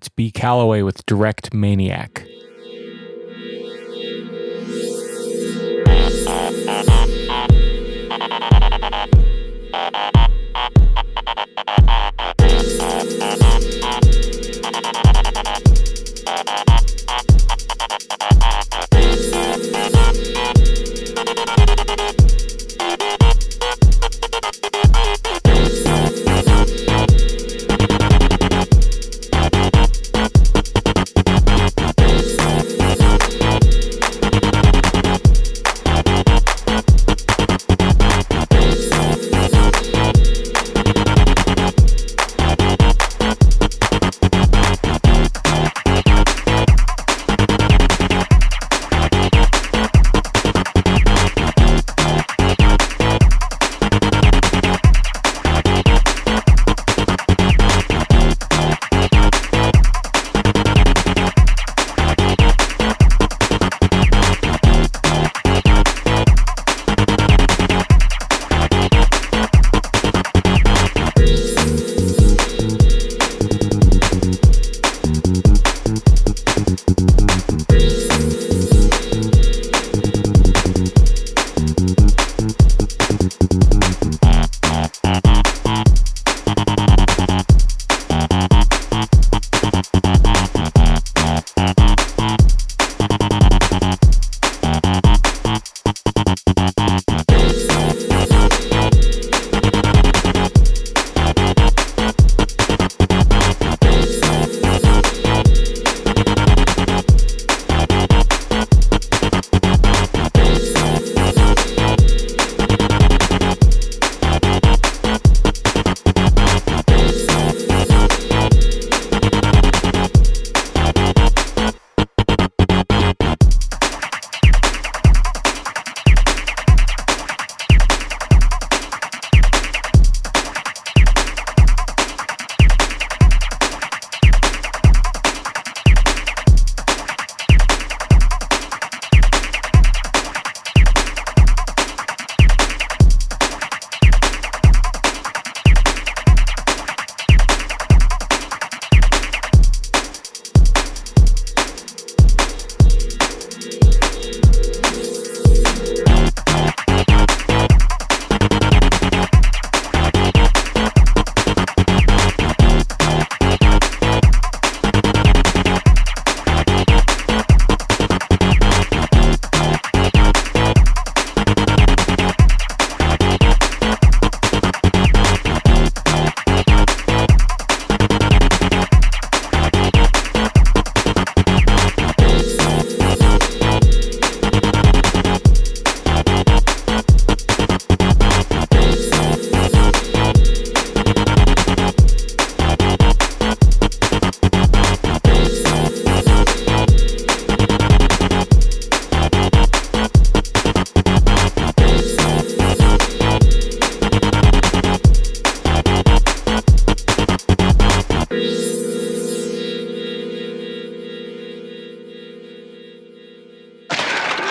It's B. Calloway with Direct Maniac.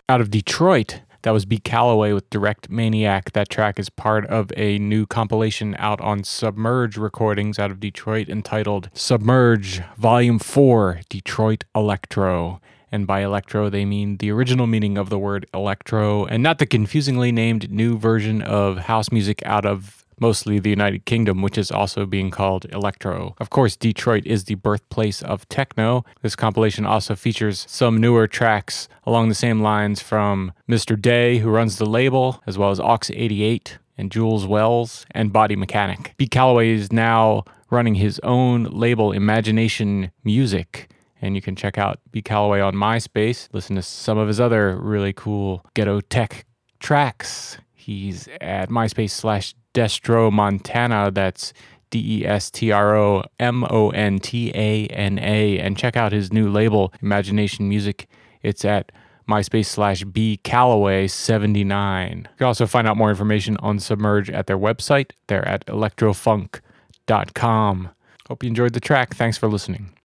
Out of Detroit. That was B. Calloway with Direct Maniac. That track is part of a new compilation out on Submerge Recordings out of Detroit entitled Submerge Volume 4 Detroit Electro. And by electro, they mean the original meaning of the word electro and not the confusingly named new version of house music out of mostly the United Kingdom, which is also being called electro. Of course, Detroit is the birthplace of techno. This compilation also features some newer tracks along the same lines from Mr. De', who runs the label, as well as Aux 88 and Jules Wells and Body Mechanic. B. Calloway is now running his own label, Imagination Music. And you can check out B. Calloway on MySpace, listen to some of his other really cool ghetto tech tracks. He's at MySpace slash Destro Montana. That's D E S T R O M O N T A N A. And check out his new label, Imagination Music. It's at MySpace slash B Calloway 79. You can also find out more information on Submerge at their website. They're at electrofunk.com. Hope you enjoyed the track. Thanks for listening.